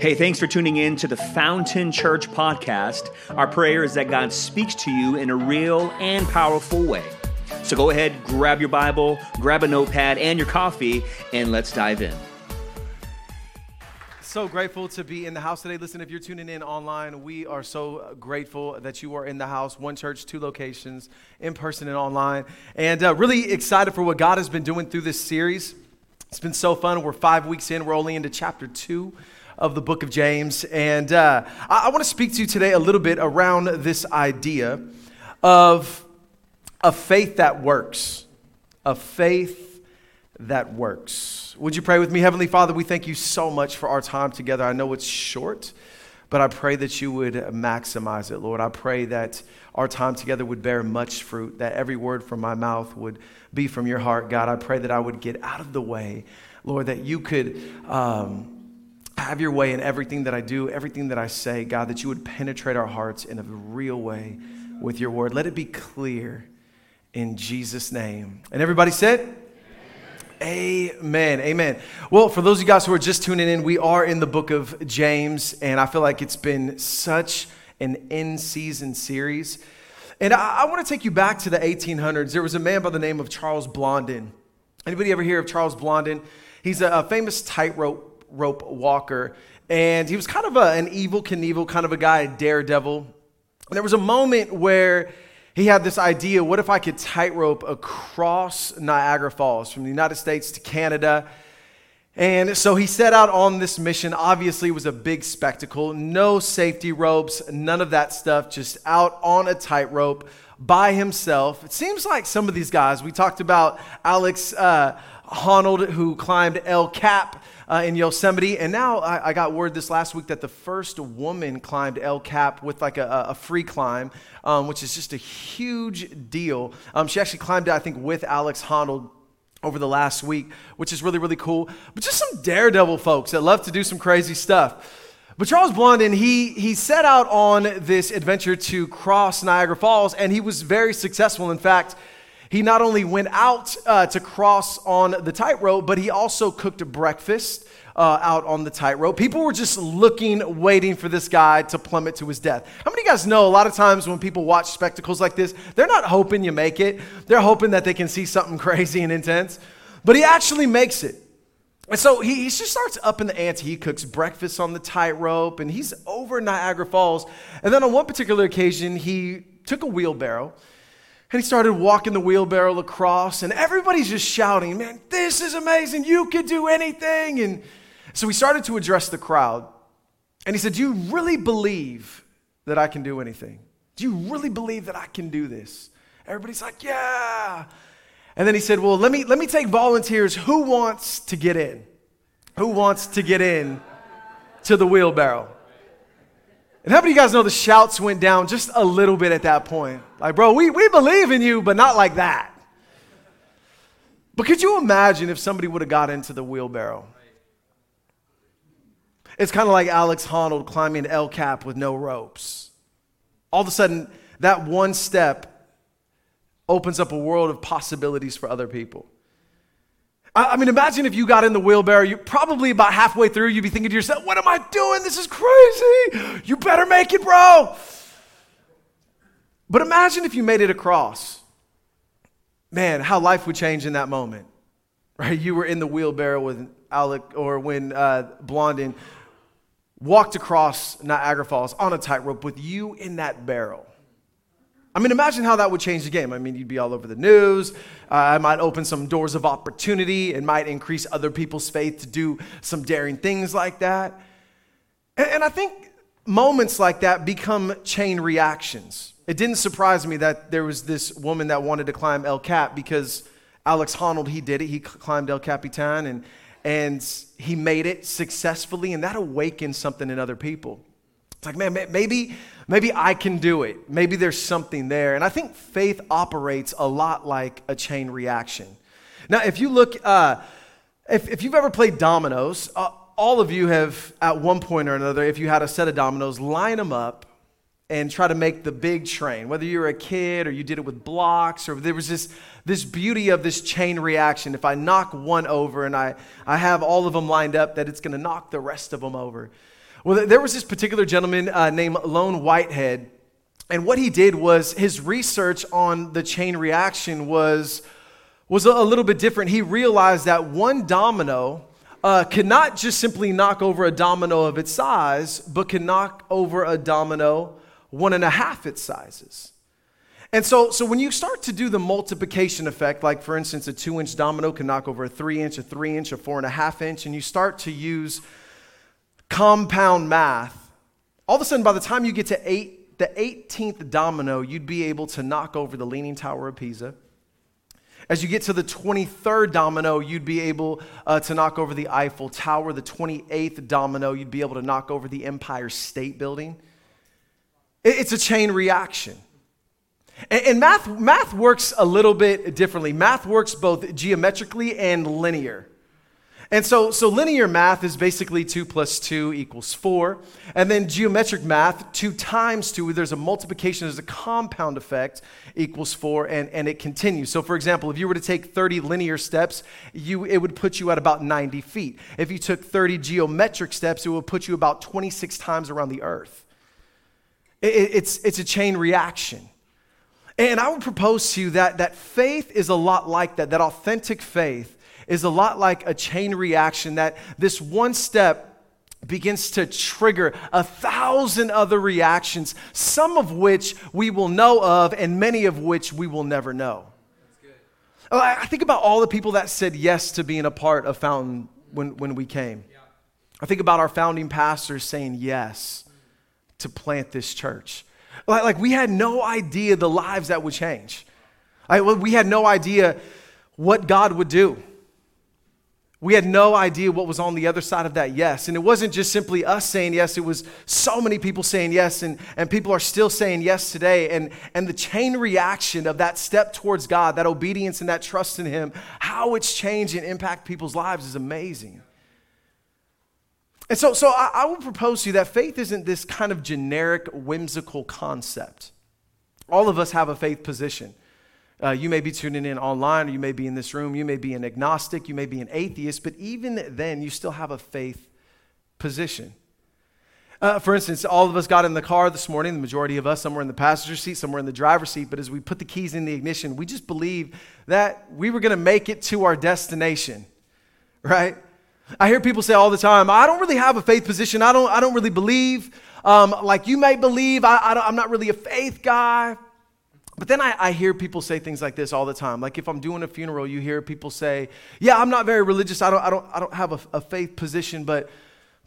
Hey, thanks for tuning in to the Fountain Church podcast. Our prayer is that God speaks to you in a real and powerful way. So go ahead, grab your Bible, grab a notepad and your coffee, and let's dive in. So grateful to be in the house today. Listen, if you're tuning in online, we are so grateful that you are in the house. One church, two locations, in person and online. And uh, really excited for what God has been doing through this series. It's been so fun. We're five weeks in, we're only into chapter two of the book of James. And uh, I, I want to speak to you today a little bit around this idea of a faith that works. A faith that works. Would you pray with me? Heavenly Father, we thank you so much for our time together. I know it's short, but I pray that you would maximize it, Lord. I pray that our time together would bear much fruit, that every word from my mouth would be from your heart, God. I pray that I would get out of the way, Lord, that you could. Um, have your way in everything that I do, everything that I say, God, that you would penetrate our hearts in a real way with your word. Let it be clear in Jesus' name. And everybody said, Amen. Amen. Well, for those of you guys who are just tuning in, we are in the book of James, and I feel like it's been such an in season series. And I, I want to take you back to the 1800s. There was a man by the name of Charles Blondin. Anybody ever hear of Charles Blondin? He's a, a famous tightrope rope walker. And he was kind of a, an Evel Knievel kind of a guy, a daredevil. And there was a moment where he had this idea what if I could tightrope across Niagara Falls from the United States to Canada? And so he set out on this mission. Obviously, it was a big spectacle. No safety ropes, none of that stuff, just out on a tightrope by himself. It seems like some of these guys, we talked about Alex uh, Honnold, who climbed El Cap uh, in Yosemite. And now I, I, got word this last week that the first woman climbed El Cap with like a, a free climb, um, which is just a huge deal. Um, she actually climbed it, I think, with Alex Honnold over the last week, which is really, really cool. But just some daredevil folks that love to do some crazy stuff. But Charles Blondin, he, he set out on this adventure to cross Niagara Falls, and he was very successful. In fact, he not only went out uh, to cross on the tightrope, but he also cooked breakfast uh, out on the tightrope. People were just looking, waiting for this guy to plummet to his death. How many of you guys know a lot of times when people watch spectacles like this, they're not hoping you make it, they're hoping that they can see something crazy and intense. But he actually makes it. And so he, he just starts up in the ante. He cooks breakfast on the tightrope and he's over Niagara Falls. And then on one particular occasion, he took a wheelbarrow and he started walking the wheelbarrow across, and everybody's just shouting, Man, this is amazing. You could do anything. And so he started to address the crowd. And he said, Do you really believe that I can do anything? Do you really believe that I can do this? Everybody's like, Yeah. And then he said, Well, let me, let me take volunteers. Who wants to get in? Who wants to get in to the wheelbarrow? And how many of you guys know the shouts went down just a little bit at that point? Like, bro, we, we believe in you, but not like that. But could you imagine if somebody would have got into the wheelbarrow? It's kind of like Alex Honnold climbing El Cap with no ropes. All of a sudden, that one step opens up a world of possibilities for other people. I, mean, imagine if you got in the wheelbarrow, you probably about halfway through, you'd be thinking to yourself, what am I doing? This is crazy. You better make it, bro. But imagine if you made it across. Man, how life would change in that moment. Right? You were in the wheelbarrow with Alec, or when uh, Blondin walked across Niagara Falls on a tightrope with you in that barrel. I mean, imagine how that would change the game. I mean, you'd be all over the news. Uh, might open some doors of opportunity. It might increase other people's faith to do some daring things like that. And, and I think moments like that become chain reactions. It didn't surprise me that there was this woman that wanted to climb El Cap because Alex Honnold, he did it. He climbed El Capitan and, and he made it successfully, and that awakened something in other people. It's like, man, maybe, maybe I can do it. Maybe there's something there. And I think faith operates a lot like a chain reaction. Now, if you look, uh, if, if you've ever played dominoes, uh, all of you have, at one point or another, if you had a set of dominoes, line them up and try to make the big train, whether you were a kid or you did it with blocks, or there was this, this beauty of this chain reaction. If I knock one over and I, I have all of them lined up, that it's going to knock the rest of them over. Well, there was this particular gentleman uh, named Lorne Whitehead, and what he did was his research on the chain reaction was, was a, little bit different. He realized that one domino uh, could not just simply knock over a domino of its size, but can knock over a domino one and a half its sizes. And so, so when you start to do the multiplication effect, like for instance, a two inch domino can knock over a three inch, a three inch, a four and a half inch, and you start to use compound math, all of a sudden, by the time you get to eight, the 18th domino, you'd be able to knock over the Leaning Tower of Pisa. As you get to the 23rd domino, you'd be able uh, to knock over the Eiffel Tower. The 28th domino, you'd be able to knock over the Empire State Building. It's a chain reaction. And, math, math works a little bit differently. Math works both geometrically and linear. And so, so linear math is basically 2 plus 2 equals 4. And then geometric math, 2 times 2, there's a multiplication, there's a compound effect, equals 4, and, and it continues. So, for example, if you were to take 30 linear steps, you, it would put you at about 90 feet. If you took 30 geometric steps, it would put you about 26 times around the earth. It, it's, it's a chain reaction. And I would propose to you that, that faith is a lot like that, that authentic faith is a lot like a chain reaction that this one step begins to trigger a thousand other reactions, some of which we will know of, and many of which we will never know. Oh, I think about all the people that said yes to being a part of Fountain when, when we came. I think about our founding pastors saying yes to plant this church. Like, like we had no idea the lives that would change. I, we had no idea what God would do. We had no idea what was on the other side of that yes. And it wasn't just simply us saying yes, it was so many people saying yes, and, and people are still saying yes today. And, and the chain reaction of that step towards God, that obedience and that trust in Him, how it's changed and impact people's lives is amazing. And so, so I, I would propose to you that faith isn't this kind of generic, whimsical concept. All of us have a faith position. Uh, you may be tuning in online, or you may be in this room, you may be an agnostic, you may be an atheist, but even then, you still have a faith position. Uh, for instance, all of us got in the car this morning, the majority of us, somewhere in the passenger seat, somewhere in the driver's seat, but as we put the keys in the ignition, we just believed that we were going to make it to our destination, right? I hear people say all the time, I don't really have a faith position. I don't, I don't really believe. Um, like you may believe, I, I am not really a faith guy. But then I, I, hear people say things like this all the time. Like if I'm doing a funeral, you hear people say, "Yeah, I'm not very religious. I don't, I don't, I don't have a, a faith position, but,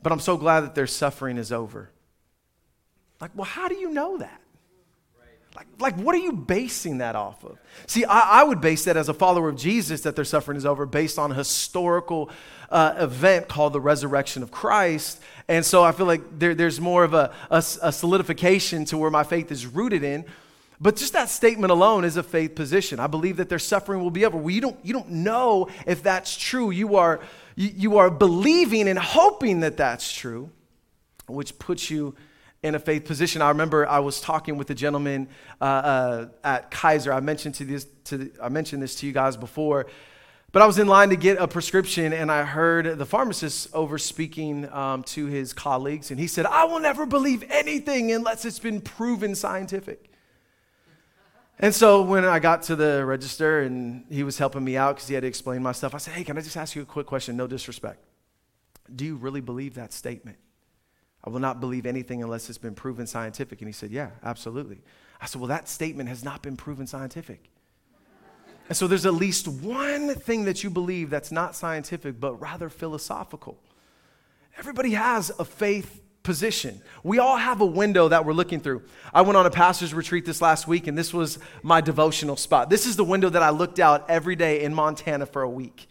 but I'm so glad that their suffering is over." Like, well, how do you know that? Like, like, what are you basing that off of? See, I, I, would base that as a follower of Jesus that their suffering is over based on a historical uh, event called the resurrection of Christ. And so I feel like there, there's more of a, a, a solidification to where my faith is rooted in. But just that statement alone is a faith position. I believe that their suffering will be over. Well, you don't, you don't know if that's true. You are, you, you are believing and hoping that that's true, which puts you in a faith position. I remember I was talking with a gentleman uh, uh, at Kaiser. I mentioned, to this, to the, I mentioned this to you guys before. But I was in line to get a prescription, and I heard the pharmacist over speaking um, to his colleagues, and he said, I will never believe anything unless it's been proven scientific. And so when I got to the register and he was helping me out because he had to explain my stuff, I said, Hey, can I just ask you a quick question? No disrespect. Do you really believe that statement? I will not believe anything unless it's been proven scientific. And he said, Yeah, absolutely. I said, Well, that statement has not been proven scientific. And so there's at least one thing that you believe that's not scientific, but rather philosophical. Everybody has a faith position. We all have a window that we're looking through. I went on a pastor's retreat this last week, and this was my devotional spot. This is the window that I looked out every day in Montana for a week.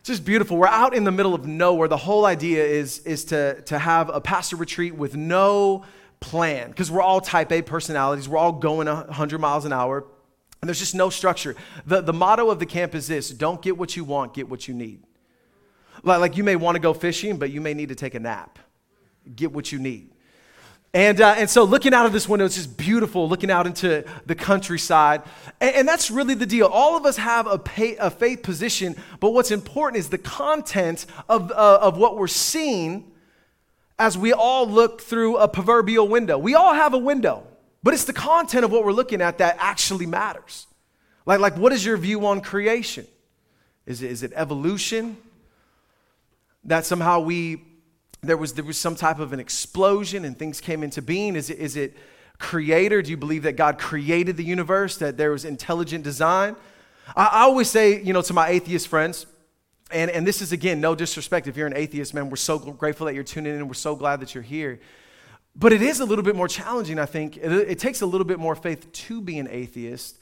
It's just beautiful. We're out in the middle of nowhere. The whole idea is, is to, to have a pastor retreat with no plan, because we're all type A personalities. We're all going 100 miles an hour, and there's just no structure. The, the motto of the camp is this don't get what you want, get what you need. Like, like you may want to go fishing, but you may need to take a nap get what you need. And, uh, and so looking out of this window, it's just beautiful looking out into the countryside. And, and that's really the deal. All of us have a, pay, a, faith position, but what's important is the content of, uh, of what we're seeing as we all look through a proverbial window. We all have a window, but it's the content of what we're looking at that actually matters. Like, like what is your view on creation? Is it, is it evolution? That somehow we, there was, there was some type of an explosion and things came into being? Is it, is it creator? Do you believe that God created the universe, that there was intelligent design? I, I always say, you know, to my atheist friends, and, and this is again, no disrespect. If you're an atheist, man, we're so grateful that you're tuning in we're so glad that you're here. But it is a little bit more challenging, I think. It, it takes a little bit more faith to be an atheist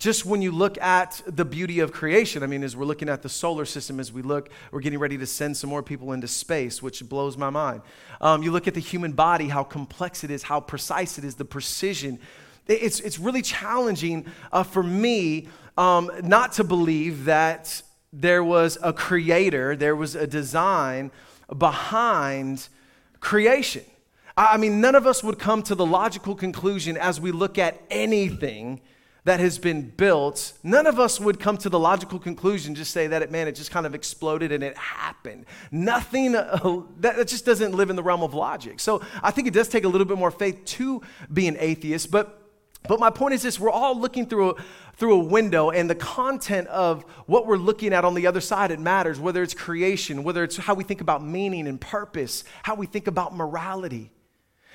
just when you look at the beauty of creation, I mean, as we're looking at the solar system, as we look, we're getting ready to send some more people into space, which blows my mind. Um, you look at the human body, how complex it is, how precise it is, the precision. It's, it's really challenging uh, for me um, not to believe that there was a creator, there was a design behind creation. I mean, none of us would come to the logical conclusion as we look at anything that has been built, none of us would come to the logical conclusion, just say that, it, man, it just kind of exploded and it happened. Nothing, uh, that, that just doesn't live in the realm of logic. So I think it does take a little bit more faith to be an atheist. But, but my point is this we're all looking through a, through a window, and the content of what we're looking at on the other side, it matters, whether it's creation, whether it's how we think about meaning and purpose, how we think about morality.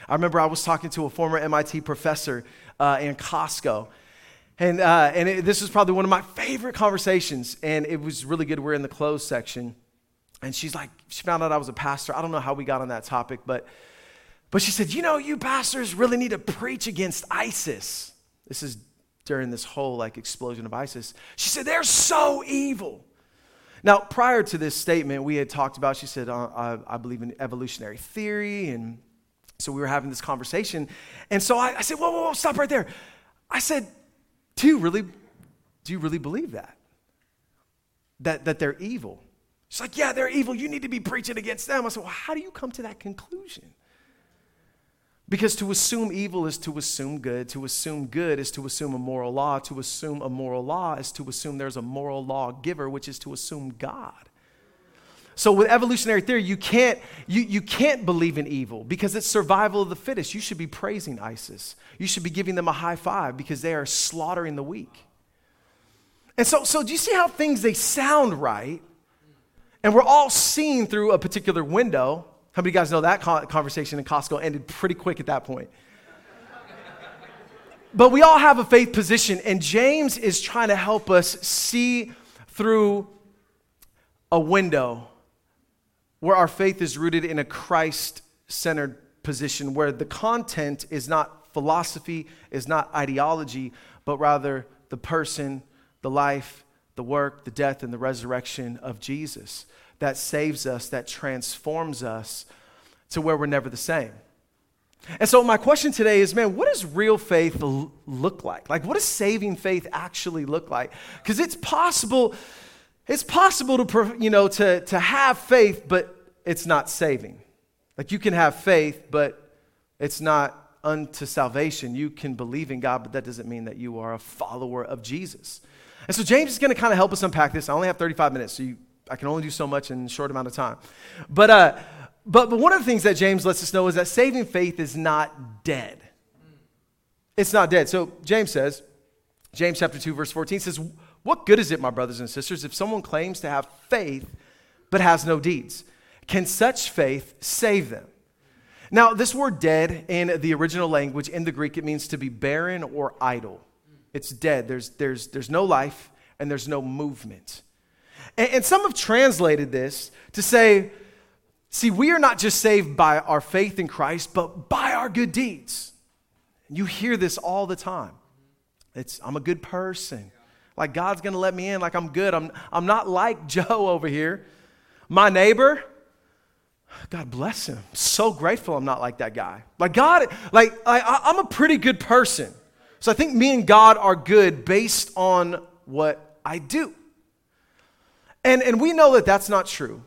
I remember I was talking to a former MIT professor uh, in Costco and, uh, and it, this was probably one of my favorite conversations. And it was really good. We're in the closed section. And she's like, she found out I was a pastor. I don't know how we got on that topic, but, but she said, You know, you pastors really need to preach against ISIS. This is during this whole like explosion of ISIS. She said, They're so evil. Now, prior to this statement, we had talked about, she said, uh, I, I, believe in evolutionary theory. And so we were having this conversation. And so I, I said, whoa, whoa, whoa, stop right there. I said, do you really, do you really believe that? That, that they're evil? She's like, Yeah, they're evil. You need to be preaching against them. I said, Well, how do you come to that conclusion? Because to assume evil is to assume good. To assume good is to assume a moral law. To assume a moral law is to assume there's a moral law giver, which is to assume God. So with evolutionary theory, you can't, you, you can't believe in evil because it's survival of the fittest. You should be praising ISIS. You should be giving them a high five because they are slaughtering the weak. And so, so do you see how things they sound right? And we're all seen through a particular window. How many of you guys know that conversation in Costco ended pretty quick at that point? but we all have a faith position, and James is trying to help us see through a window where our faith is rooted in a Christ centered position, where the content is not philosophy, is not ideology, but rather the person, the life, the work, the death, and the resurrection of Jesus that saves us, that transforms us to where we're never the same. And so, my question today is man, what does real faith look like? Like, what does saving faith actually look like? Because it's possible. It's possible to, you know, to, to have faith, but it's not saving. Like you can have faith, but it's not unto salvation. You can believe in God, but that doesn't mean that you are a follower of Jesus. And so James is going to kind of help us unpack this. I only have 35 minutes, so you, I can only do so much in a short amount of time. But, uh, but, but one of the things that James lets us know is that saving faith is not dead. It's not dead. So James says, James chapter 2, verse 14 says, What good is it, my brothers and sisters, if someone claims to have faith but has no deeds? Can such faith save them? Now, this word dead in the original language, in the Greek, it means to be barren or idle. It's dead. There's, there's, there's no life and there's no movement. And, and some have translated this to say, see, we are not just saved by our faith in Christ, but by our good deeds. You hear this all the time. It's, I'm a good person. Like God's gonna let me in, like I'm good. I'm, I'm not like Joe over here. My neighbor, God bless him. So grateful I'm not like that guy. Like, God, like, I, I'm a pretty good person. So I think me and God are good based on what I do. And, and we know that that's not true,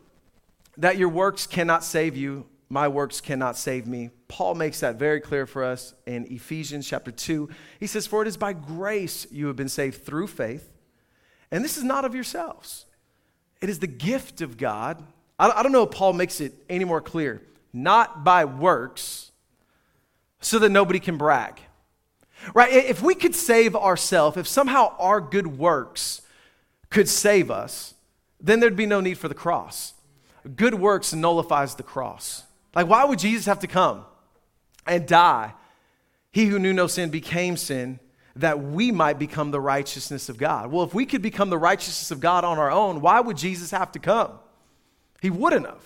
that your works cannot save you. My works cannot save me. Paul makes that very clear for us in Ephesians chapter 2. He says, For it is by grace you have been saved through faith, and this is not of yourselves. It is the gift of God I don't know if Paul makes it any more clear. not by works, so that nobody can brag. Right? If we could save ourselves, if somehow our good works could save us, then there'd be no need for the cross. Good works nullifies the cross. Like, why would Jesus have to come and die? He who knew no sin became sin that we might become the righteousness of God. Well, if we could become the righteousness of God on our own, why would Jesus have to come? He wouldn't have.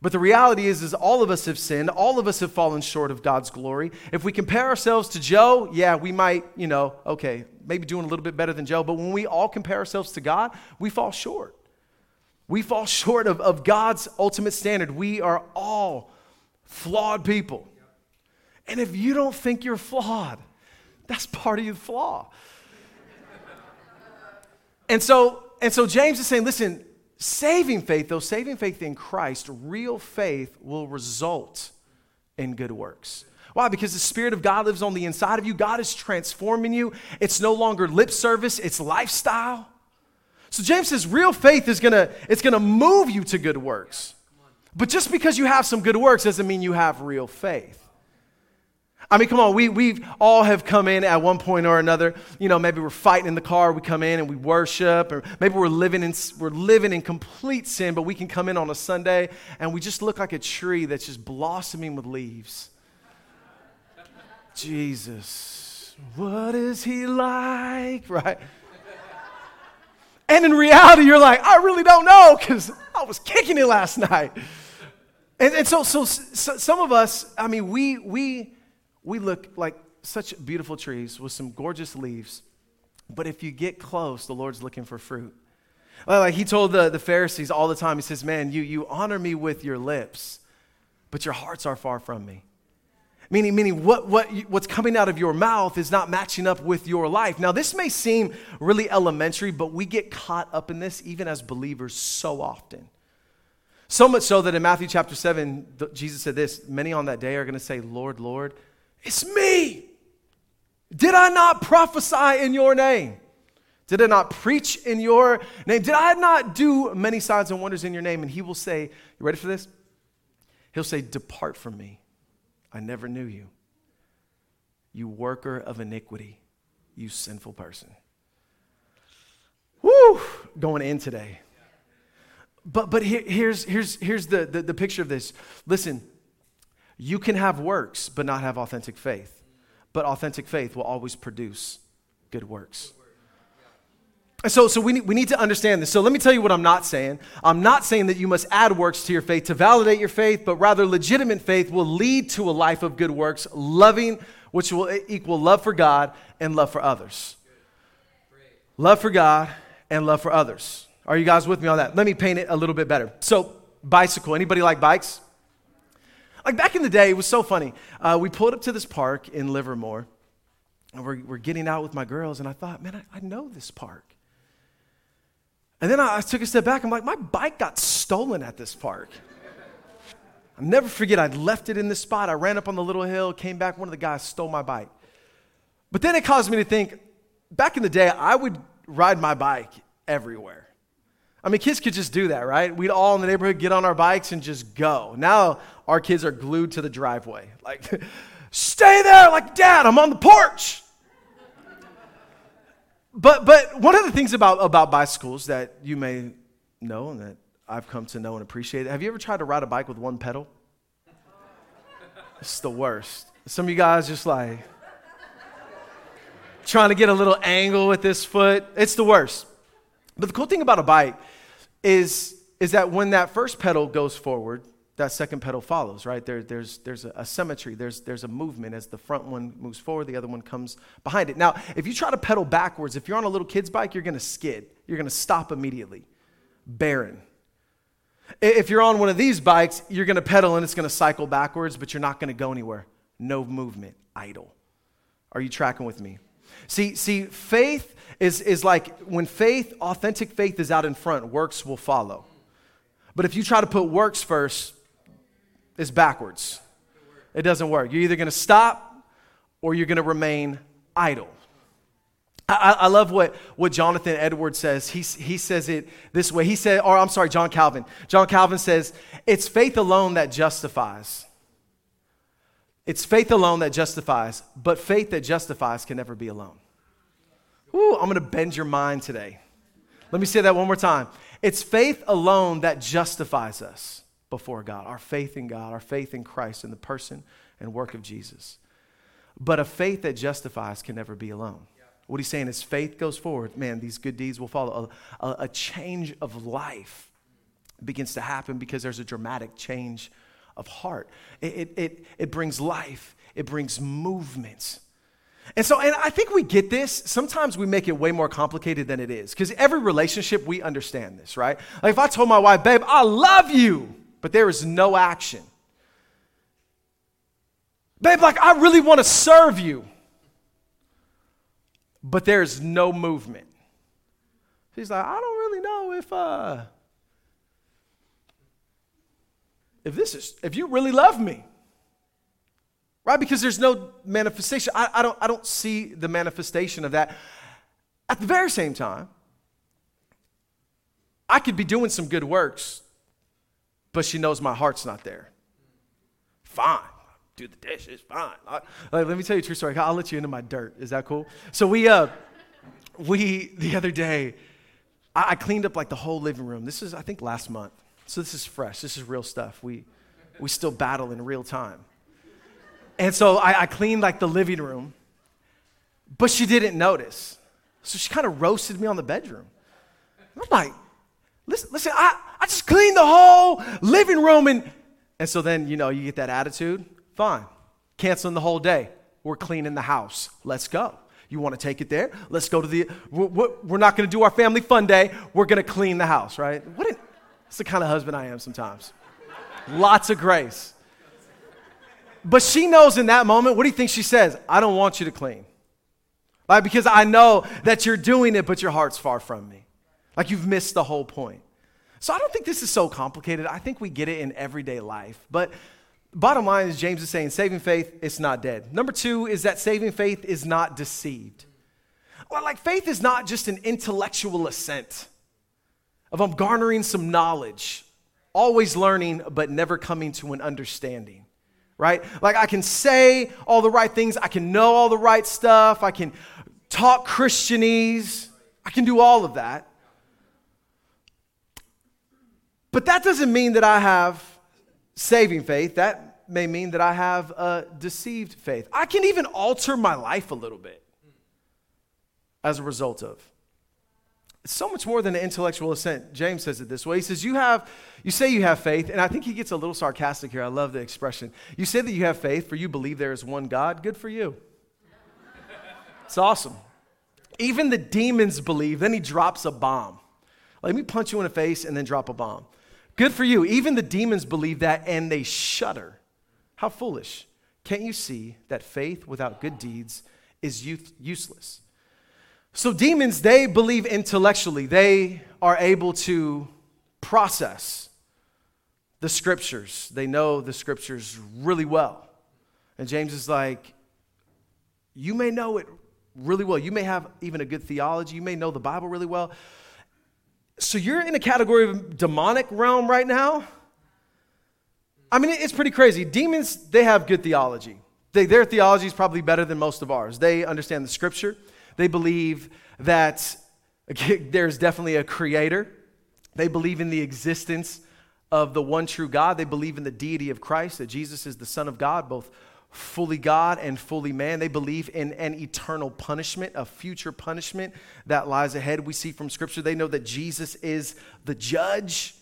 But the reality is, is all of us have sinned. All of us have fallen short of God's glory. If we compare ourselves to Joe, yeah, we might, you know, okay, maybe doing a little bit better than Joe. But when we all compare ourselves to God, we fall short. We fall short of, of God's ultimate standard. We are all flawed people. And if you don't think you're flawed, that's part of your flaw. and so, and so James is saying, listen, saving faith, though, saving faith in Christ, real faith will result in good works. Why? Because the Spirit of God lives on the inside of you. God is transforming you. It's no longer lip service, it's lifestyle. So James says real faith is gonna, it's gonna move you to good works. But just because you have some good works doesn't mean you have real faith. I mean, come on, we, we all have come in at one point or another. You know, maybe we're fighting in the car, we come in and we worship, or maybe we're living in, we're living in complete sin, but we can come in on a Sunday and we just look like a tree that's just blossoming with leaves. Jesus, what is he like? Right? And in reality, you're like, I really don't know because I was kicking it last night. And, and so, so, so, some of us, I mean, we, we, we look like such beautiful trees with some gorgeous leaves. But if you get close, the Lord's looking for fruit. Like he told the, the Pharisees all the time, he says, Man, you, you honor me with your lips, but your hearts are far from me. Meaning, meaning what, what, what's coming out of your mouth is not matching up with your life. Now, this may seem really elementary, but we get caught up in this even as believers so often. So much so that in Matthew chapter 7, Jesus said this Many on that day are going to say, Lord, Lord, it's me. Did I not prophesy in your name? Did I not preach in your name? Did I not do many signs and wonders in your name? And he will say, You ready for this? He'll say, Depart from me. I never knew you. You worker of iniquity, you sinful person. Woo! Going in today. But, but here, here's, here's, here's the, the, the picture of this. Listen, you can have works but not have authentic faith. But authentic faith will always produce good works. So, so we, need, we need to understand this. So let me tell you what I'm not saying. I'm not saying that you must add works to your faith to validate your faith, but rather legitimate faith will lead to a life of good works, loving, which will equal love for God and love for others. Love for God and love for others. Are you guys with me on that? Let me paint it a little bit better. So, bicycle. Anybody like bikes? Like back in the day, it was so funny. Uh, we pulled up to this park in Livermore, and we're, we're getting out with my girls, and I thought, man, I, I know this park. And then I, I took a step back. I'm like, my bike got stolen at this park. I'll never forget, I left it in this spot. I ran up on the little hill, came back. One of the guys stole my bike. But then it caused me to think back in the day, I would ride my bike everywhere. I mean, kids could just do that, right? We'd all in the neighborhood get on our bikes and just go. Now our kids are glued to the driveway. Like, stay there, like, Dad, I'm on the porch. But, but one of the things about, about bicycles that you may know and that I've come to know and appreciate, have you ever tried to ride a bike with one pedal? It's the worst. Some of you guys just like trying to get a little angle with this foot. It's the worst. But the cool thing about a bike is, is that when that first pedal goes forward, that second pedal follows, right? There, there's there's a, symmetry, there's, there's a movement. As the front one moves forward, the other one comes behind it. Now, if you try to pedal backwards, if you're on a little kid's bike, you're to skid. You're to stop immediately. Barren. If you're on one of these bikes, you're to pedal and it's to cycle backwards, but you're not to go anywhere. No movement, idle. Are you tracking with me? See, see, faith is, is like when faith, authentic faith is out in front, works will follow. But if you try to put works first, it's backwards. It doesn't work. You're either going to stop or you're going to remain idle. I, I, love what, what Jonathan Edwards says. He, he says it this way. He said, or I'm sorry, John Calvin. John Calvin says, It's faith alone that justifies. It's faith alone that justifies, but faith that justifies can never be alone. Ooh, I'm going to bend your mind today. Let me say that one more time. It's faith alone that justifies us before God, our faith in God, our faith in Christ, in the person and work of Jesus. But a faith that justifies can never be alone. What he's saying is faith goes forward. Man, these good deeds will follow. A, a, a change of life begins to happen because there's a dramatic change of heart. It, it, it, it brings life, it brings movement. And so, and I think we get this. Sometimes we make it way more complicated than it is. Because every relationship, we understand this, right? Like if I told my wife, babe, I love you, but there is no action. Babe, like I really want to serve you but there's no movement. She's like, I don't really know if uh if this is if you really love me. Right? Because there's no manifestation. I, I don't I don't see the manifestation of that. At the very same time, I could be doing some good works, but she knows my heart's not there. Fine do the dishes, fine. I, like, let me tell you a true story. I'll let you into my dirt. Is that cool? So we, uh, we the other day, I, I cleaned up like the whole living room. This is, I think, last month. So this is fresh. This is real stuff. We, we still battle in real time. And so I, I cleaned like the living room, but she didn't notice. So she kind of roasted me on the bedroom. I'm like, listen, listen, I, I just cleaned the whole living room and and so then, you know, you get that attitude. Fine. Canceling the whole day. We're cleaning the house. Let's go. You want to take it there? Let's go to the. We're not going to do our family fun day. We're going to clean the house, right? What? An, that's the kind of husband I am sometimes. Lots of grace. But she knows in that moment, what do you think she says? I don't want you to clean. Right? Because I know that you're doing it, but your heart's far from me. Like you've missed the whole point. So I don't think this is so complicated. I think we get it in everyday life. But Bottom line is, James is saying saving faith, it's not dead. Number two is that saving faith is not deceived. Well, like faith is not just an intellectual assent of I'm garnering some knowledge, always learning, but never coming to an understanding, right? Like I can say all the right things, I can know all the right stuff, I can talk Christianese, I can do all of that. But that doesn't mean that I have saving faith, that may mean that I have a deceived faith. I can even alter my life a little bit as a result of. It's so much more than an intellectual assent. James says it this way. He says, You have, you say you have faith, and I think he gets a little sarcastic here. I love the expression. You say that you have faith, for you believe there is one God. Good for you. It's awesome. Even the demons believe. Then he drops a bomb. Let me punch you in the face and then drop a bomb. Good for you. Even the demons believe that and they shudder. How foolish. Can't you see that faith without good deeds is useless? So, demons, they believe intellectually, they are able to process the scriptures. They know the scriptures really well. And James is like, You may know it really well. You may have even a good theology. You may know the Bible really well. So you're in a category of demonic realm right now? I mean, it's pretty crazy. Demons, they have good theology. They, their theology is probably better than most of ours. They understand the scripture. They believe that there's definitely a creator. They believe in the existence of the one true God. They believe in the deity of Christ, that Jesus is the Son of God, both fully God and fully man. They believe in an eternal punishment, a future punishment that lies ahead. We see from Scripture, they know that Jesus is the judge.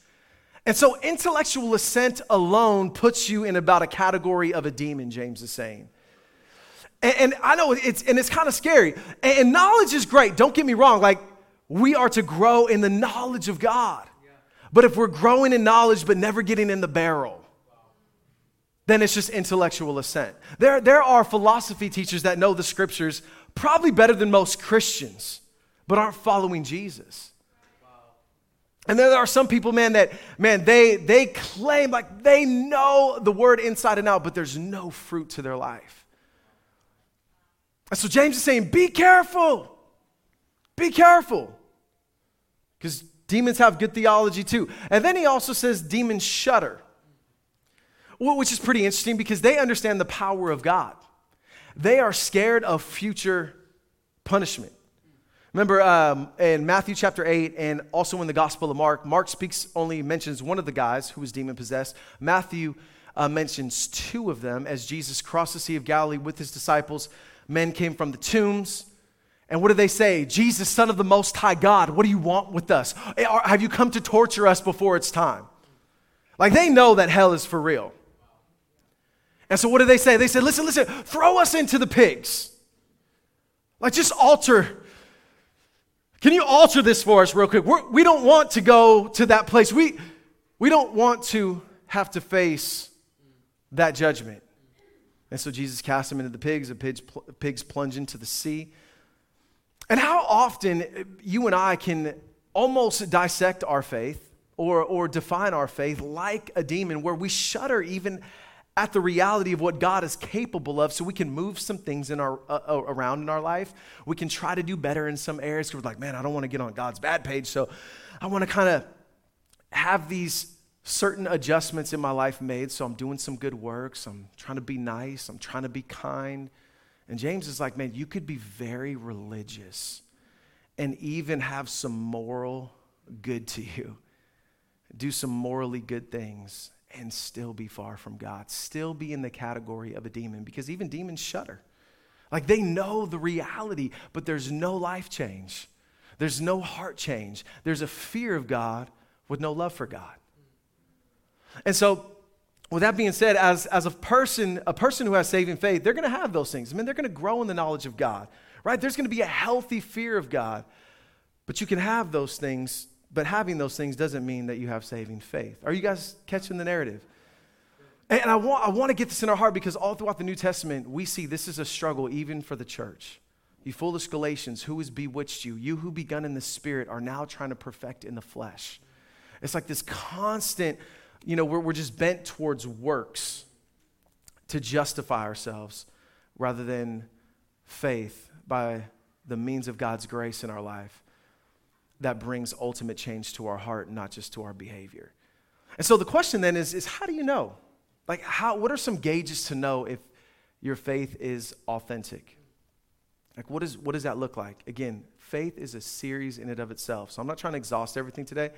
And so, intellectual assent alone puts you in about a category of a demon, James is saying. And, and I know it's, and it's kind of scary. And, and, knowledge is great, don't get me wrong. Like, we are to grow in the knowledge of God. But if we're growing in knowledge but never getting in the barrel, then it's just intellectual assent. There, there are philosophy teachers that know the scriptures probably better than most Christians, but aren't following Jesus. And there are some people, man, that, man, they, they claim like they know the word inside and out, but there's no fruit to their life. And so James is saying, be careful. Be careful. Because demons have good theology too. And then he also says demons shudder, which is pretty interesting because they understand the power of God. They are scared of future punishment. Remember um, in Matthew chapter 8 and also in the Gospel of Mark, Mark speaks only mentions one of the guys who was demon possessed. Matthew uh, mentions two of them as Jesus crossed the Sea of Galilee with his disciples. Men came from the tombs. And what do they say? Jesus, Son of the Most High God, what do you want with us? Have you come to torture us before it's time? Like they know that hell is for real. And so what do they say? They said, listen, listen, throw us into the pigs. Like just alter. Can you alter this for us real quick? We're, we do not want to go to that place. We, we don't want to have to face that judgment. And so Jesus cast them into the pigs, the pigs, pigs plunge into the sea. And how often you and I can almost dissect our faith or, or define our faith like a demon, where we shudder even at the reality of what God is capable of so we can move some things in our, uh, uh around in our life. We can try to do better in some areas because we're like, man, I don't want to get on God's bad page. So I want to kind of have these certain adjustments in my life made. So I'm doing some good works. I'm trying to be nice. I'm trying to be kind. And James is like, man, you could be very religious and even have some moral good to you. Do some morally good things and still be far from God, still be in the category of a demon because even demons shudder. Like they know the reality, but there's no life change. There's no heart change. There's a fear of God with no love for God. And so with that being said, as, as a person, a person who has saving faith, they're to have those things. I mean, they're to grow in the knowledge of God, right? There's to be a healthy fear of God. But you can have those things, but having those things doesn't mean that you have saving faith. Are you guys catching the narrative? And I want, I want to get this in our heart because all throughout the New Testament, we see this is a struggle even for the church. You foolish Galatians, who has bewitched you? You who begun in the spirit are now trying to perfect in the flesh. It's like this constant you know, we're, we're just bent towards works to justify ourselves rather than faith by the means of God's grace in our life that brings ultimate change to our heart, not just to our behavior. And so the question then is, is how do you know? Like, how, what are some gauges to know if your faith is authentic? Like, what, is, what does that look like? Again, faith is a series in and of itself. So I'm not trying to exhaust everything today.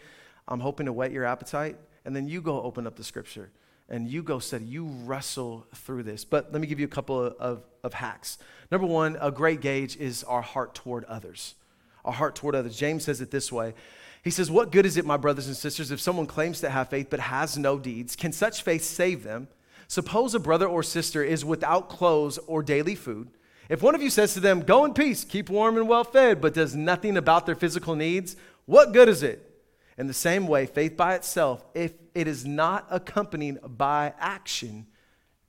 I'm hoping to whet your appetite and then you go open up the scripture and you go study, you wrestle through this. But let me give you a couple of, of, of, hacks. Number one, a great gauge is our heart toward others. Our heart toward others. James says it this way He says, What good is it, my brothers and sisters, if someone claims to have faith but has no deeds? Can such faith save them? Suppose a brother or sister is without clothes or daily food. If one of you says to them, Go in peace, keep warm and well fed, but does nothing about their physical needs, what good is it? In the same way, faith by itself, if it is not accompanied by action,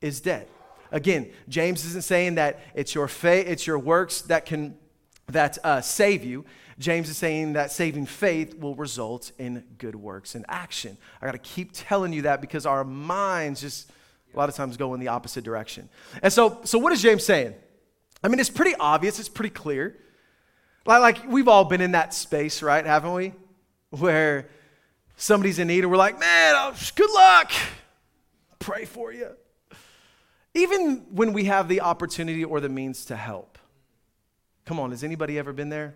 is dead. Again, James isn't saying that it's your faith, it's your works that can that uh, save you. James is saying that saving faith will result in good works and action. I got to keep telling you that because our minds just a lot of times go in the opposite direction. And so, so what is James saying? I mean, it's pretty obvious. It's pretty clear. Like, like we've all been in that space, right? Haven't we? where somebody's in need and we're like, man, oh, good luck. Pray for you. Even when we have the opportunity or the means to help. Come on, has anybody ever been there?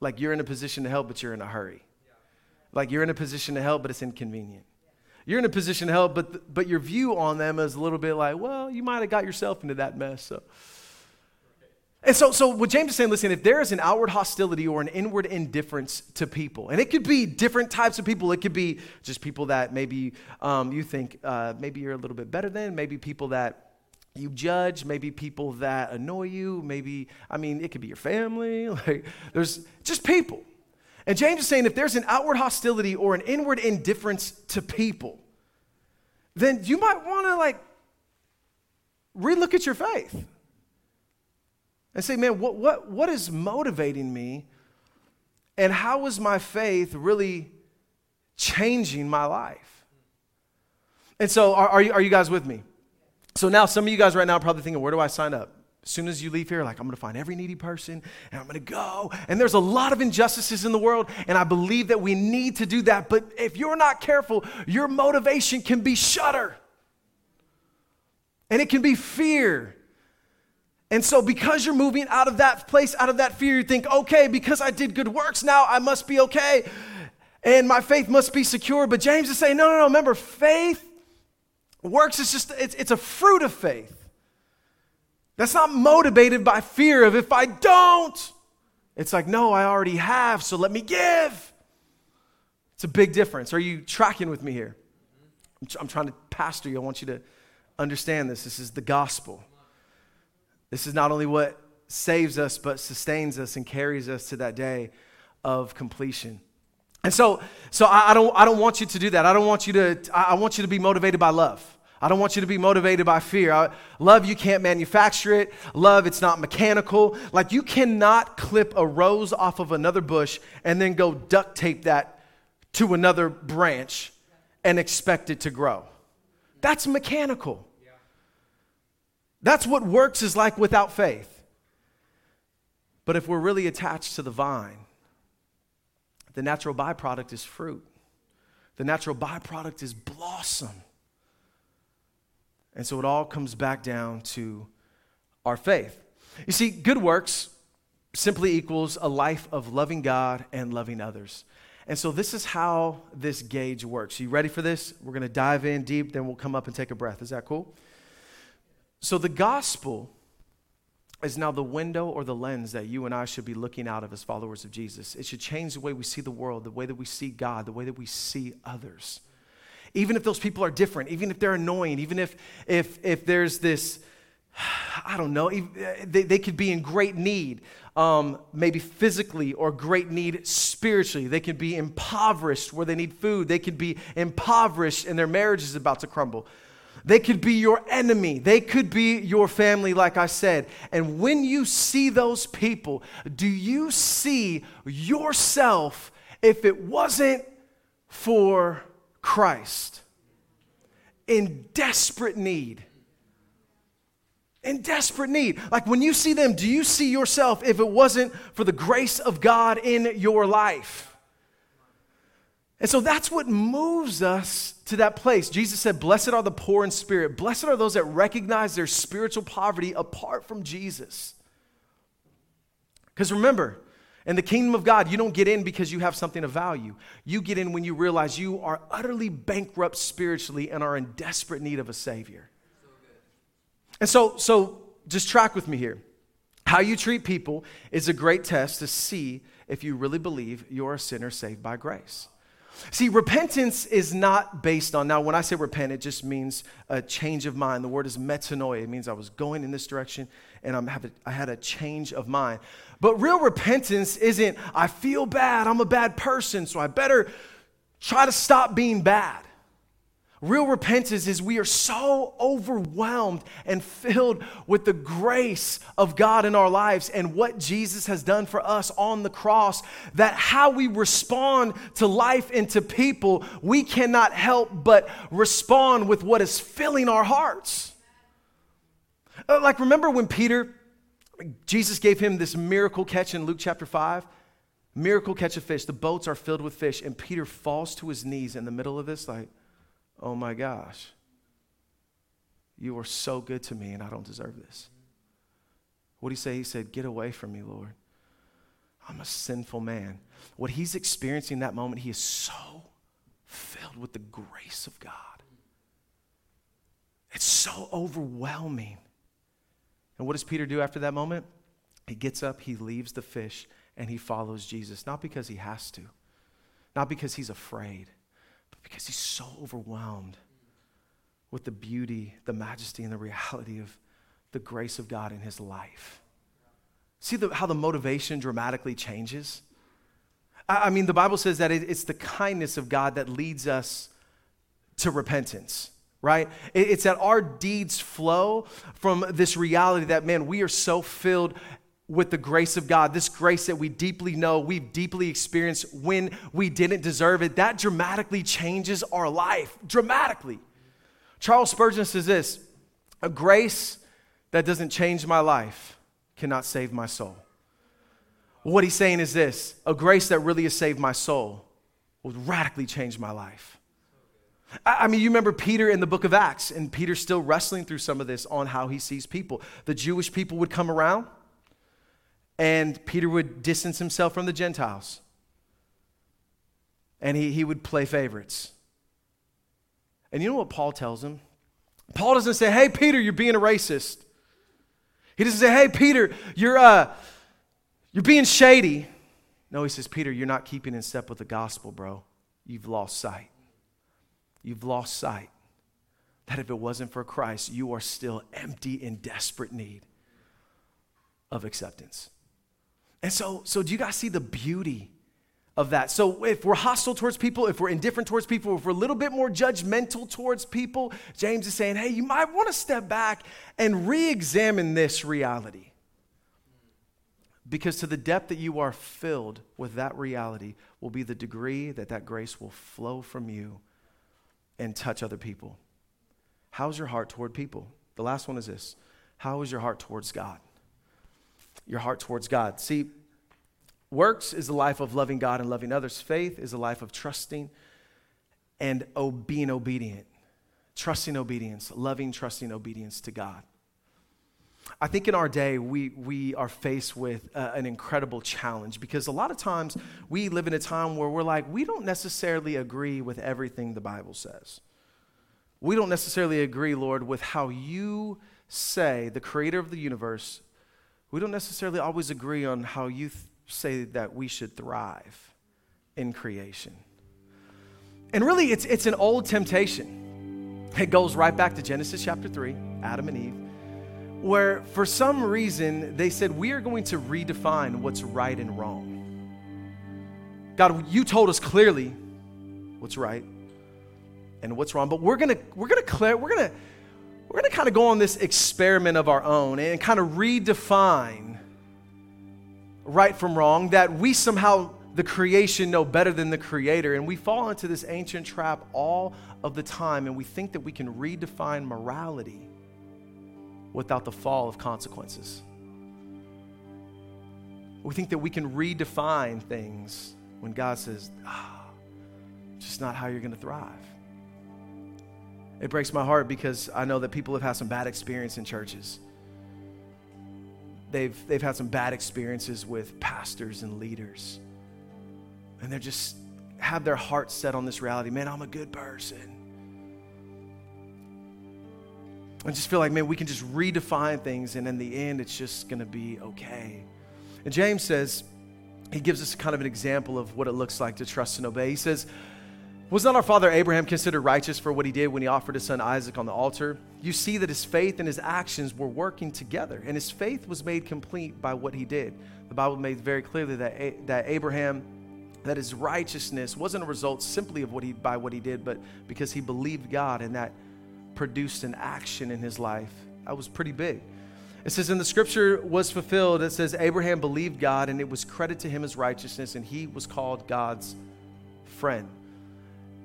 Like you're in a position to help, but you're in a hurry. Like you're in a position to help, but it's inconvenient. You're in a position to help, but, but your view on them is a little bit like, well, you might have got yourself into that mess. So and so, so what James is saying, listen, if there is an outward hostility or an inward indifference to people, and it could be different types of people, it could be just people that maybe um, you think uh, maybe you're a little bit better than, maybe people that you judge, maybe people that annoy you, maybe, I mean, it could be your family, like there's just people. And James is saying if there's an outward hostility or an inward indifference to people, then you might want to like relook at your faith and say, man, what, what, what is motivating me? And how is my faith really changing my life? And so, are, are, you, are you guys with me? So now, some of you guys right now are probably thinking, where do I sign up? As soon as you leave here, like, I'm gonna find every needy person and I'm gonna go. And there's a lot of injustices in the world, and I believe that we need to do that. But if you're not careful, your motivation can be shudder, and it can be fear. And so, because you're moving out of that place, out of that fear, you think, okay, because I did good works, now I must be okay, and my faith must be secure. But James is saying, no, no, no, remember, faith works is just, it's, it's a fruit of faith. That's not motivated by fear of if I don't. It's like, no, I already have, so let me give. It's a big difference. Are you tracking with me here? I'm, I'm trying to pastor you. I want you to understand this. This is the gospel. This is not only what saves us, but sustains us and carries us to that day of completion. And so, so I, I, don't, I don't want you to do that. I don't want you to, I want you to be motivated by love. I don't want you to be motivated by fear. I, love, you can't manufacture it. Love, it's not mechanical. Like, you cannot clip a rose off of another bush and then go duct tape that to another branch and expect it to grow. That's mechanical. That's what works is like without faith. But if we're really attached to the vine, the natural byproduct is fruit, the natural byproduct is blossom. And so it all comes back down to our faith. You see, good works simply equals a life of loving God and loving others. And so this is how this gauge works. You ready for this? We're going to dive in deep, then we'll come up and take a breath. Is that cool? So the gospel is now the window or the lens that you and I should be looking out of as followers of Jesus. It should change the way we see the world, the way that we see God, the way that we see others even if those people are different, even if they're annoying, even if, if, if there's this, I don't know, they, they could be in great need, um, maybe physically, or great need spiritually. They could be impoverished where they need food. They could be impoverished and their marriage is about to crumble. They could be your enemy. They could be your family, like I said. And when you see those people, do you see yourself if it wasn't for Christ in desperate need. In desperate need. Like when you see them, do you see yourself if it wasn't for the grace of God in your life? And so that's what moves us to that place. Jesus said, Blessed are the poor in spirit. Blessed are those that recognize their spiritual poverty apart from Jesus. Because remember, in the kingdom of God, you don't get in because you have something of value. You get in when you realize you are utterly bankrupt spiritually and are in desperate need of a Savior. And so, so just track with me here. How you treat people is a great test to see if you really believe you're a sinner saved by grace. See, repentance is not based on, now, when I say repent, it just means a change of mind. The word is metanoia. It means I was going in this direction and I'm I had a change of mind. But real repentance isn't, I feel bad, I'm a bad person, so I better try to stop being bad. Real repentance is we are so overwhelmed and filled with the grace of God in our lives and what Jesus has done for us on the cross that how we respond to life and to people, we cannot help but respond with what is filling our hearts. Uh, like, remember when Peter, Jesus gave him this miracle catch in Luke chapter 5? Miracle catch of fish. The boats are filled with fish, and Peter falls to his knees in the middle of this, like, oh my gosh, you are so good to me and I don't deserve this. What did he say? He said, Get away from me, Lord. I'm a sinful man. What he's experiencing that moment, he is so filled with the grace of God. It's so overwhelming. And what does Peter do after that moment? He gets up, he leaves the fish, and he follows Jesus. Not because he has to, not because he's afraid, but because he's so overwhelmed with the beauty, the majesty, and the reality of the grace of God in his life. See the, how the motivation dramatically changes? I, I mean, the Bible says that it, it's the kindness of God that leads us to repentance right? It's that our deeds flow from this reality that, man, we are so filled with the grace of God, this grace that we deeply know, we've deeply experienced when we didn't deserve it, that dramatically changes our life. Dramatically. Charles Spurgeon says this a grace that doesn't change my life cannot save my soul. What he's saying is this a grace that really has saved my soul would radically change my life. I mean, you remember Peter in the book of Acts, and Peter's still wrestling through some of this on how he sees people. The Jewish people would come around, and Peter would distance himself from the Gentiles, and he, he would play favorites. And you know what Paul tells him? Paul doesn't say, Hey, Peter, you're being a racist. He doesn't say, Hey, Peter, you're, uh, you're being shady. No, he says, Peter, you're not keeping in step with the gospel, bro. You've lost sight. You've lost sight that if it wasn't for Christ, you are still empty in desperate need of acceptance. And so, so do you guys see the beauty of that? So if we're hostile towards people, if we're indifferent towards people, if we're a little bit more judgmental towards people, James is saying, hey, you might want to step back and re examine this reality. Because to the depth that you are filled with that reality will be the degree that that grace will flow from you and touch other people. How's your heart toward people? The last one is this How is your heart towards God? Your heart towards God. See, works is a life of loving God and loving others, faith is a life of trusting and being obedient. Trusting obedience, loving, trusting obedience to God. I think in our day, we, we are faced with uh, an incredible challenge because a lot of times we live in a time where we're like, we don't necessarily agree with everything the Bible says. We don't necessarily agree, Lord, with how you say, the creator of the universe, we don't necessarily always agree on how you th- say that we should thrive in creation. And really, it's, it's an old temptation. It goes right back to Genesis chapter 3, Adam and Eve where for some reason they said, We are going to redefine what's right and wrong. God, you told us clearly what's right and what's wrong, but we're gonna we're gonna clear, we're gonna we're gonna kind of go on this experiment of our own and kind of redefine right from wrong, that we somehow the creation know better than the creator. And we fall into this ancient trap all of the time, and we think that we can redefine morality without the fall of consequences. We think that we can redefine things when God says, ah, just not how you're going to thrive. It breaks my heart because I know that people have had some bad experience in churches. They've, they've had some bad experiences with pastors and leaders. And they're just have their heart set on this reality man, I'm a good person. I just feel like, man, we can just redefine things, and in the end, it's just going to be okay. And James says, he gives us kind of an example of what it looks like to trust and obey. He says, Was not our father Abraham considered righteous for what he did when he offered his son Isaac on the altar? You see that his faith and his actions were working together, and his faith was made complete by what he did. The Bible made very clearly that, that Abraham that his righteousness wasn't a result simply of what he by what he did, but because he believed God and that produced an action in his life. That was pretty big. It says, "In the scripture was fulfilled, it says, Abraham believed God, and it was credited to him as righteousness, and he was called God's friend.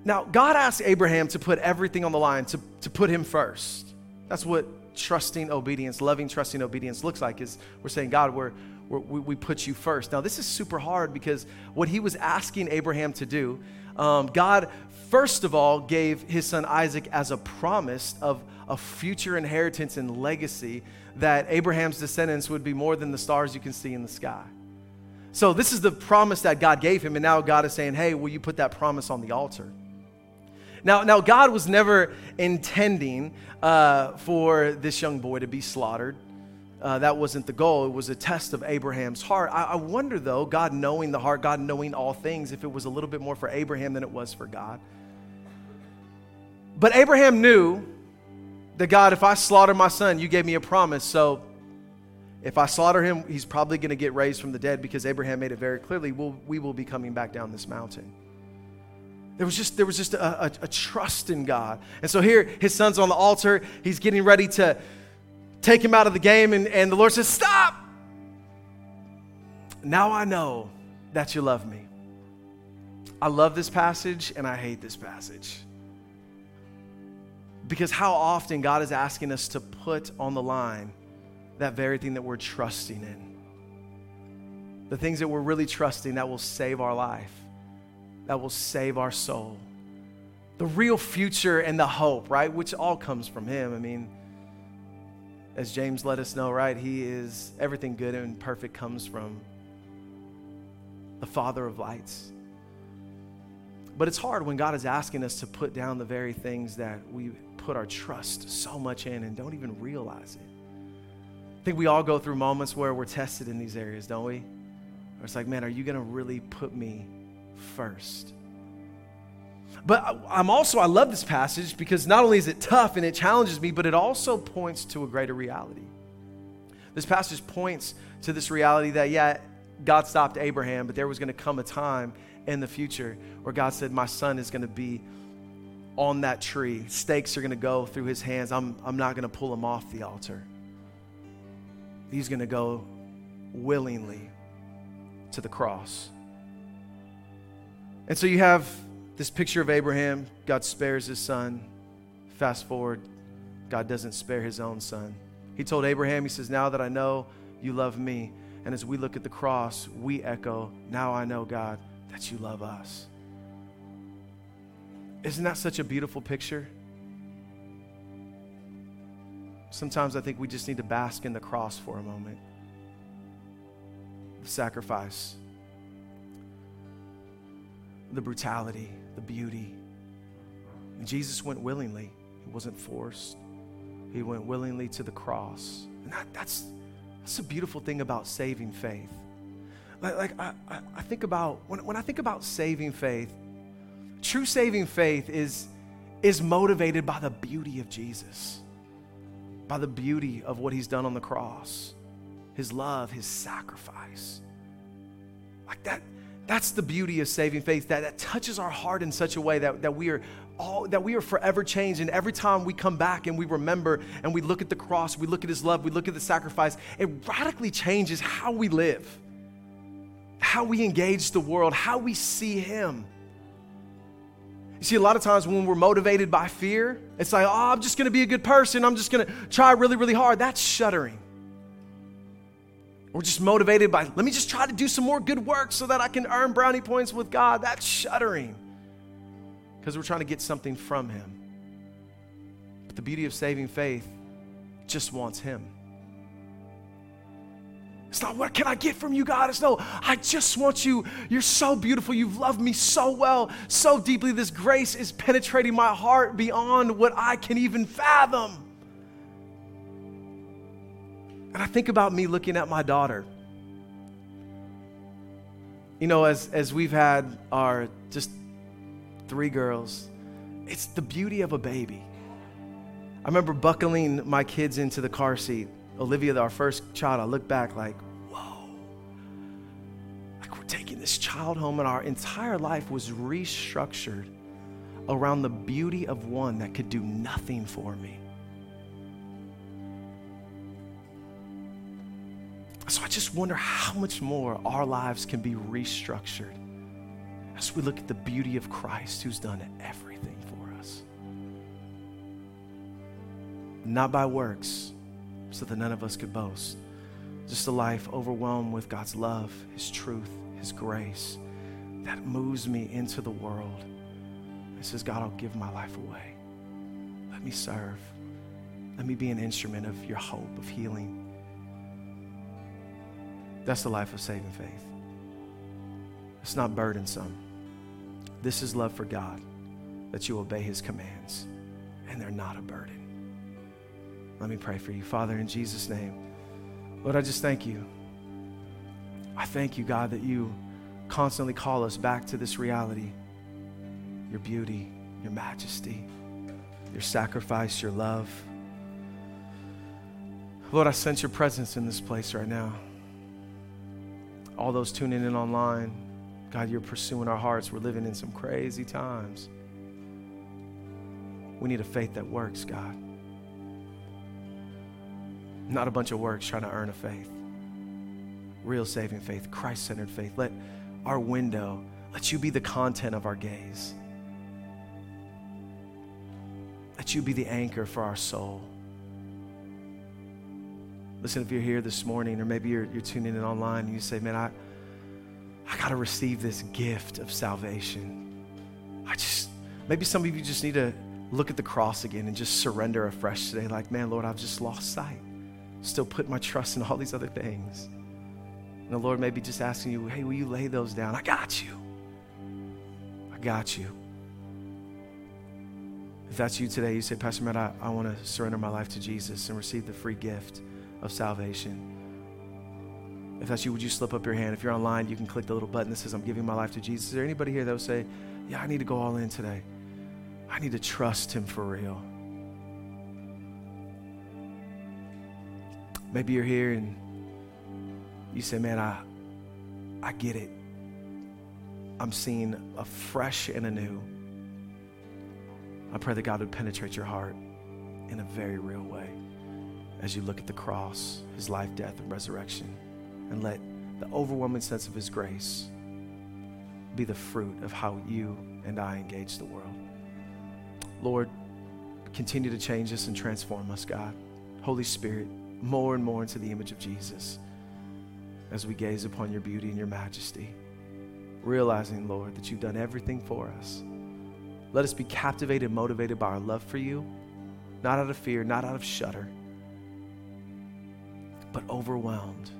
Now, God asked Abraham to put everything on the line, to, to put him first. That's what trusting obedience, loving, trusting obedience looks like, is we're saying, God, we're, we're, we put you first. Now, this is super hard because what he was asking Abraham to do, um, God first of all gave his son Isaac as a promise of a future inheritance and legacy that Abraham's descendants would be more than the stars you can see in the sky. So, this is the promise that God gave him, and now God is saying, Hey, will you put that promise on the altar? Now, now God was never intending uh, for this young boy to be slaughtered. Uh, that wasn't the goal. It was a test of Abraham's heart. I, I wonder, though, God knowing the heart, God knowing all things, if it was a little bit more for Abraham than it was for God. But Abraham knew that God, if I slaughter my son, you gave me a promise. So if I slaughter him, he's probably going to get raised from the dead because Abraham made it very clearly we'll, we will be coming back down this mountain. There was just, there was just a, a, a trust in God. And so here, his son's on the altar. He's getting ready to take him out of the game. And, and the Lord says, Stop! Now I know that you love me. I love this passage and I hate this passage. Because how often God is asking us to put on the line that very thing that we're trusting in. The things that we're really trusting that will save our life, that will save our soul. The real future and the hope, right? Which all comes from Him. I mean, as James let us know, right? He is everything good and perfect comes from the Father of lights. But it's hard when God is asking us to put down the very things that we put our trust so much in and don't even realize it. I think we all go through moments where we're tested in these areas, don't we? Where it's like, man, are you going to really put me first? But I'm also, I love this passage because not only is it tough and it challenges me, but it also points to a greater reality. This passage points to this reality that, yeah, God stopped Abraham, but there was going to come a time in the future where God said, My son is going to be on that tree. Stakes are going to go through his hands. I'm, I'm not going to pull him off the altar. He's going to go willingly to the cross. And so you have this picture of Abraham. God spares his son. Fast forward, God doesn't spare his own son. He told Abraham, He says, Now that I know you love me, and as we look at the cross, we echo, Now I know, God, that you love us. Isn't that such a beautiful picture? Sometimes I think we just need to bask in the cross for a moment. The sacrifice, the brutality, the beauty. And Jesus went willingly, he wasn't forced. He went willingly to the cross. And that, that's, that's a beautiful thing about saving faith. Like, like I, I think about, when, when I think about saving faith, true saving faith is, is motivated by the beauty of Jesus, by the beauty of what he's done on the cross, his love, his sacrifice. Like that, that's the beauty of saving faith, that, that touches our heart in such a way that, that we are all that we are forever changed. And every time we come back and we remember and we look at the cross, we look at his love, we look at the sacrifice, it radically changes how we live how we engage the world, how we see Him. You see, a lot of times when we're motivated by fear, it's like, oh, I'm just going to be a good person. I'm just going to try really, really hard. That's shuddering. We're just motivated by, let me just try to do some more good work so that I can earn brownie points with God. That's shuddering because we're trying to get something from Him. But the beauty of saving faith just wants Him. It's not what can I get from you, God. It's no, I just want you. You're so beautiful. You've loved me so well, so deeply. This grace is penetrating my heart beyond what I can even fathom. And I think about me looking at my daughter. You know, as, as we've had our just three girls, it's the beauty of a baby. I remember buckling my kids into the car seat Olivia, our first child, I look back like, whoa. Like we're taking this child home, and our entire life was restructured around the beauty of one that could do nothing for me. So I just wonder how much more our lives can be restructured as we look at the beauty of Christ who's done everything for us. Not by works so that none of us could boast. Just a life overwhelmed with God's love, His truth, His grace that moves me into the world. It says, God, I'll give my life away. Let me serve. Let me be an instrument of your hope, of healing. That's the life of saving faith. It's not burdensome. This is love for God, that you obey His commands, and they're not a burden. Let me pray for you. Father, in Jesus' name, Lord, I just thank you. I thank you, God, that you constantly call us back to this reality your beauty, your majesty, your sacrifice, your love. Lord, I sense your presence in this place right now. All those tuning in online, God, you're pursuing our hearts. We're living in some crazy times. We need a faith that works, God. Not a bunch of works trying to earn a faith. Real saving faith, Christ centered faith. Let our window, let you be the content of our gaze. Let you be the anchor for our soul. Listen, if you're here this morning, or maybe you're, you're tuning in online, and you say, Man, I, I got to receive this gift of salvation. I just, maybe some of you just need to look at the cross again and just surrender afresh today. Like, man, Lord, I've just lost sight. Still put my trust in all these other things. And the Lord may be just asking you, hey, will you lay those down? I got you. I got you. If that's you today, you say, Pastor Matt, I, I want to surrender my life to Jesus and receive the free gift of salvation. If that's you, would you slip up your hand? If you're online, you can click the little button that says, I'm giving my life to Jesus. Is there anybody here that would say, Yeah, I need to go all in today? I need to trust Him for real. Maybe you're here and you say, Man, I, I get it. I'm seeing a fresh and anew. I pray that God would penetrate your heart in a very real way as you look at the cross, his life, death, and resurrection, and let the overwhelming sense of his grace be the fruit of how you and I engage the world. Lord, continue to change us and transform us, God. Holy Spirit, more and more into the image of Jesus as we gaze upon your beauty and your majesty, realizing, Lord, that you've done everything for us. Let us be captivated motivated by our love for you, not out of fear, not out of shudder but overwhelmed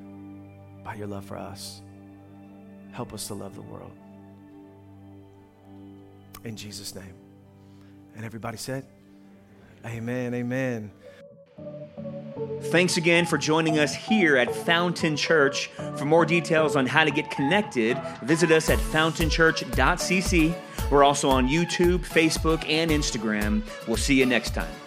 by your love for us. Help us to love the world. In Jesus' name. And everybody said, Amen, amen. Thanks again for joining us here at Fountain Church. For more details on how to get connected, visit us at fountainchurch.cc. We're also on YouTube, Facebook, and Instagram. We'll see you next time.